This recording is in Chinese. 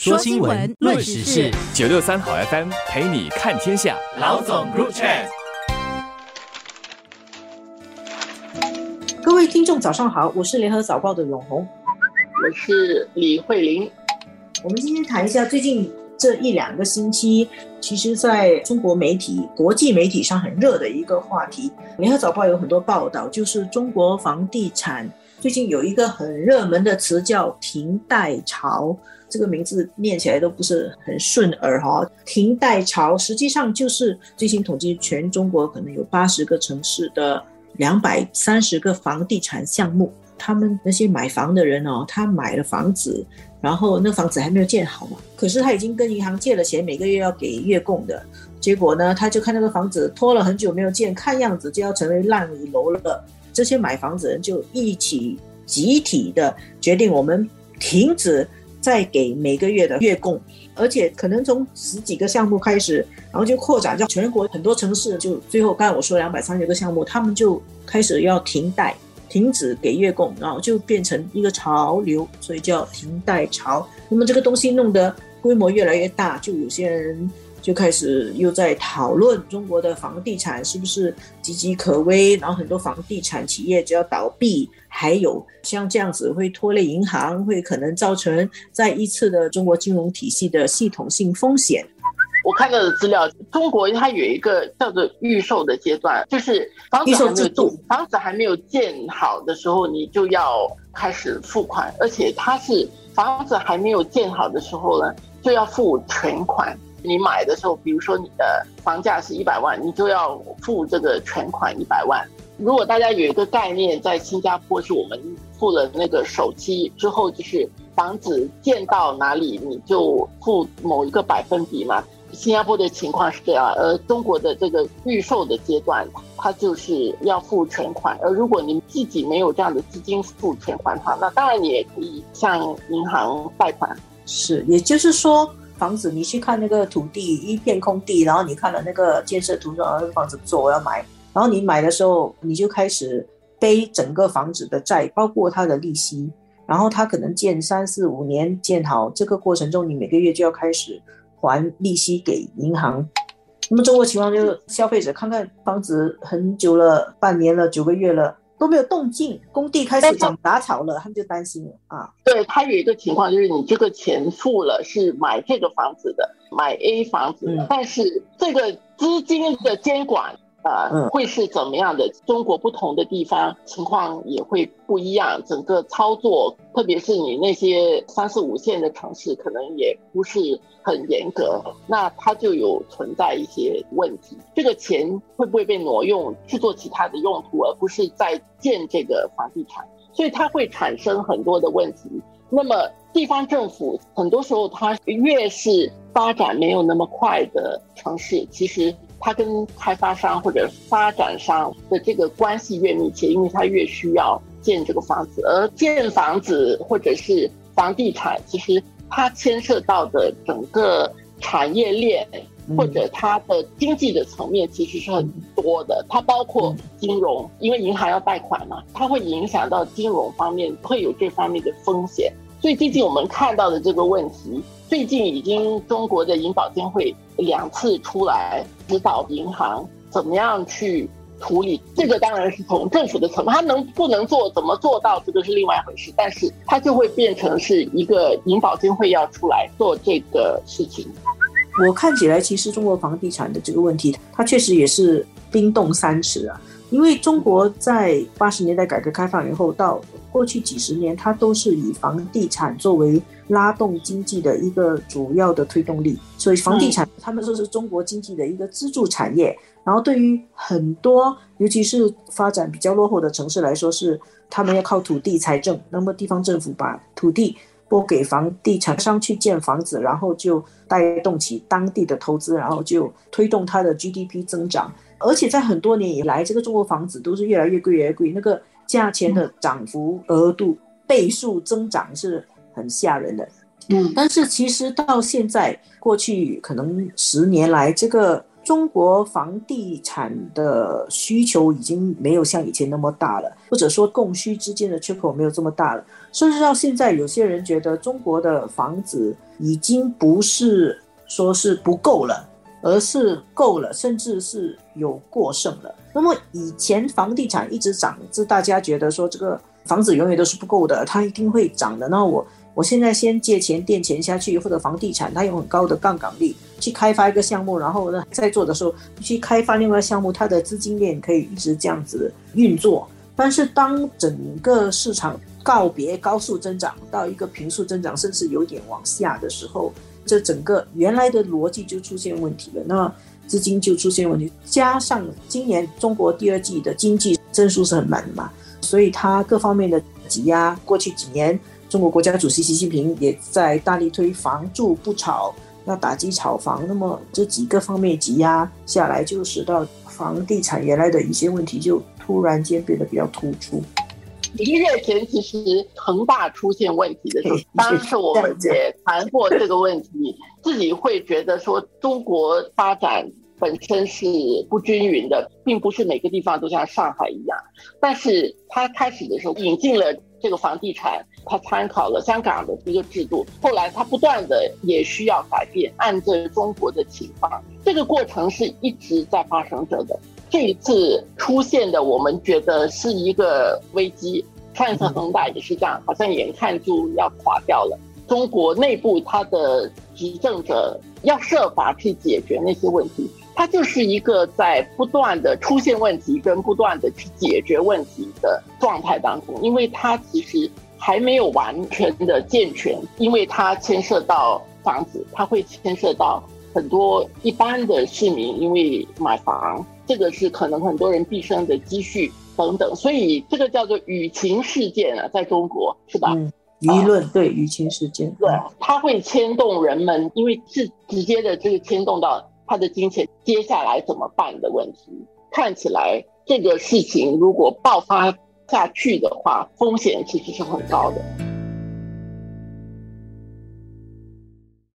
说新闻，论时事，九六三好 FM 陪你看天下。老总入场。各位听众，早上好，我是联合早报的永红，我是李慧玲。我们今天谈一下最近这一两个星期，其实在中国媒体、国际媒体上很热的一个话题。联合早报有很多报道，就是中国房地产最近有一个很热门的词叫“停贷潮”。这个名字念起来都不是很顺耳哈，停贷潮实际上就是最新统计，全中国可能有八十个城市的两百三十个房地产项目，他们那些买房的人哦，他买了房子，然后那房子还没有建好嘛，可是他已经跟银行借了钱，每个月要给月供的，结果呢，他就看那个房子拖了很久没有建，看样子就要成为烂尾楼了，这些买房子人就一起集体的决定，我们停止。再给每个月的月供，而且可能从十几个项目开始，然后就扩展到全国很多城市，就最后刚才我说两百三十个项目，他们就开始要停贷，停止给月供，然后就变成一个潮流，所以叫停贷潮。那么这个东西弄得规模越来越大，就有些人。就开始又在讨论中国的房地产是不是岌岌可危，然后很多房地产企业就要倒闭，还有像这样子会拖累银行，会可能造成再一次的中国金融体系的系统性风险。我看到的资料，中国它有一个叫做预售的阶段，就是房子还没有房子还没有建好的时候，你就要开始付款，而且它是房子还没有建好的时候呢，就要付全款。你买的时候，比如说你的房价是一百万，你就要付这个全款一百万。如果大家有一个概念，在新加坡是我们付了那个首期之后，就是房子建到哪里，你就付某一个百分比嘛。新加坡的情况是这样，而中国的这个预售的阶段，它就是要付全款。而如果你自己没有这样的资金付全款的话，那当然你也可以向银行贷款。是，也就是说。房子，你去看那个土地一片空地，然后你看了那个建设图说，个房子做我要买，然后你买的时候，你就开始背整个房子的债，包括它的利息，然后它可能建三四五年建好，这个过程中你每个月就要开始还利息给银行。那么中国情况就是消费者看看房子很久了，半年了，九个月了。都没有动静，工地开始长杂草了，他们就担心了啊。对他有一个情况，就是你这个钱付了是买这个房子的，买 A 房子，但是这个资金的监管。呃，会是怎么样的？中国不同的地方情况也会不一样，整个操作，特别是你那些三四五线的城市，可能也不是很严格，那它就有存在一些问题。这个钱会不会被挪用去做其他的用途，而不是在建这个房地产？所以它会产生很多的问题。那么地方政府很多时候，它越是发展没有那么快的城市，其实。它跟开发商或者发展商的这个关系越密切，因为它越需要建这个房子，而建房子或者是房地产，其实它牵涉到的整个产业链或者它的经济的层面其实是很多的。它包括金融，因为银行要贷款嘛，它会影响到金融方面，会有这方面的风险。所以最近我们看到的这个问题，最近已经中国的银保监会两次出来。指导银行怎么样去处理这个，当然是从政府的层面，他能不能做，怎么做到，这个是另外一回事。但是它就会变成是一个银保监会要出来做这个事情。我看起来，其实中国房地产的这个问题，它确实也是冰冻三尺啊。因为中国在八十年代改革开放以后，到过去几十年，它都是以房地产作为拉动经济的一个主要的推动力，所以房地产他们说是中国经济的一个支柱产业。然后对于很多，尤其是发展比较落后的城市来说，是他们要靠土地财政，那么地方政府把土地拨给房地产商去建房子，然后就带动起当地的投资，然后就推动它的 GDP 增长。而且在很多年以来，这个中国房子都是越来越贵，越来越贵。那个价钱的涨幅额度倍数增长是很吓人的。嗯，但是其实到现在，过去可能十年来，这个中国房地产的需求已经没有像以前那么大了，或者说供需之间的缺口没有这么大了。甚至到现在，有些人觉得中国的房子已经不是说是不够了，而是够了，甚至是有过剩了。那么以前房地产一直涨，是大家觉得说这个房子永远都是不够的，它一定会涨的。那我。我现在先借钱垫钱下去，或者房地产它有很高的杠杆率去开发一个项目，然后呢在做的时候去开发另外一个项目，它的资金链可以一直这样子运作。但是当整个市场告别高速增长到一个平速增长，甚至有点往下的时候，这整个原来的逻辑就出现问题了。那资金就出现问题，加上今年中国第二季的经济增速是很慢的嘛，所以它各方面的挤压，过去几年。中国国家主席习近平也在大力推房住不炒，要打击炒房。那么这几个方面挤压下来，就使到房地产原来的一些问题就突然间变得比较突出。一个月前，其实恒大出现问题的时候，当时我们也谈过这个问题，自己会觉得说中国发展本身是不均匀的，并不是每个地方都像上海一样。但是他开始的时候引进了。这个房地产，他参考了香港的一个制度，后来他不断的也需要改变，按照中国的情况，这个过程是一直在发生着的。这一次出现的，我们觉得是一个危机。上一次恒大也是这样，好像眼看就要垮掉了。中国内部他的执政者要设法去解决那些问题。它就是一个在不断的出现问题跟不断的去解决问题的状态当中，因为它其实还没有完全的健全，因为它牵涉到房子，它会牵涉到很多一般的市民，因为买房这个是可能很多人毕生的积蓄等等，所以这个叫做舆情事件啊，在中国是吧？舆论对舆情事件，对，它会牵动人们，因为是直接的这个牵动到。他的金钱接下来怎么办的问题，看起来这个事情如果爆发下去的话，风险其实是很高的。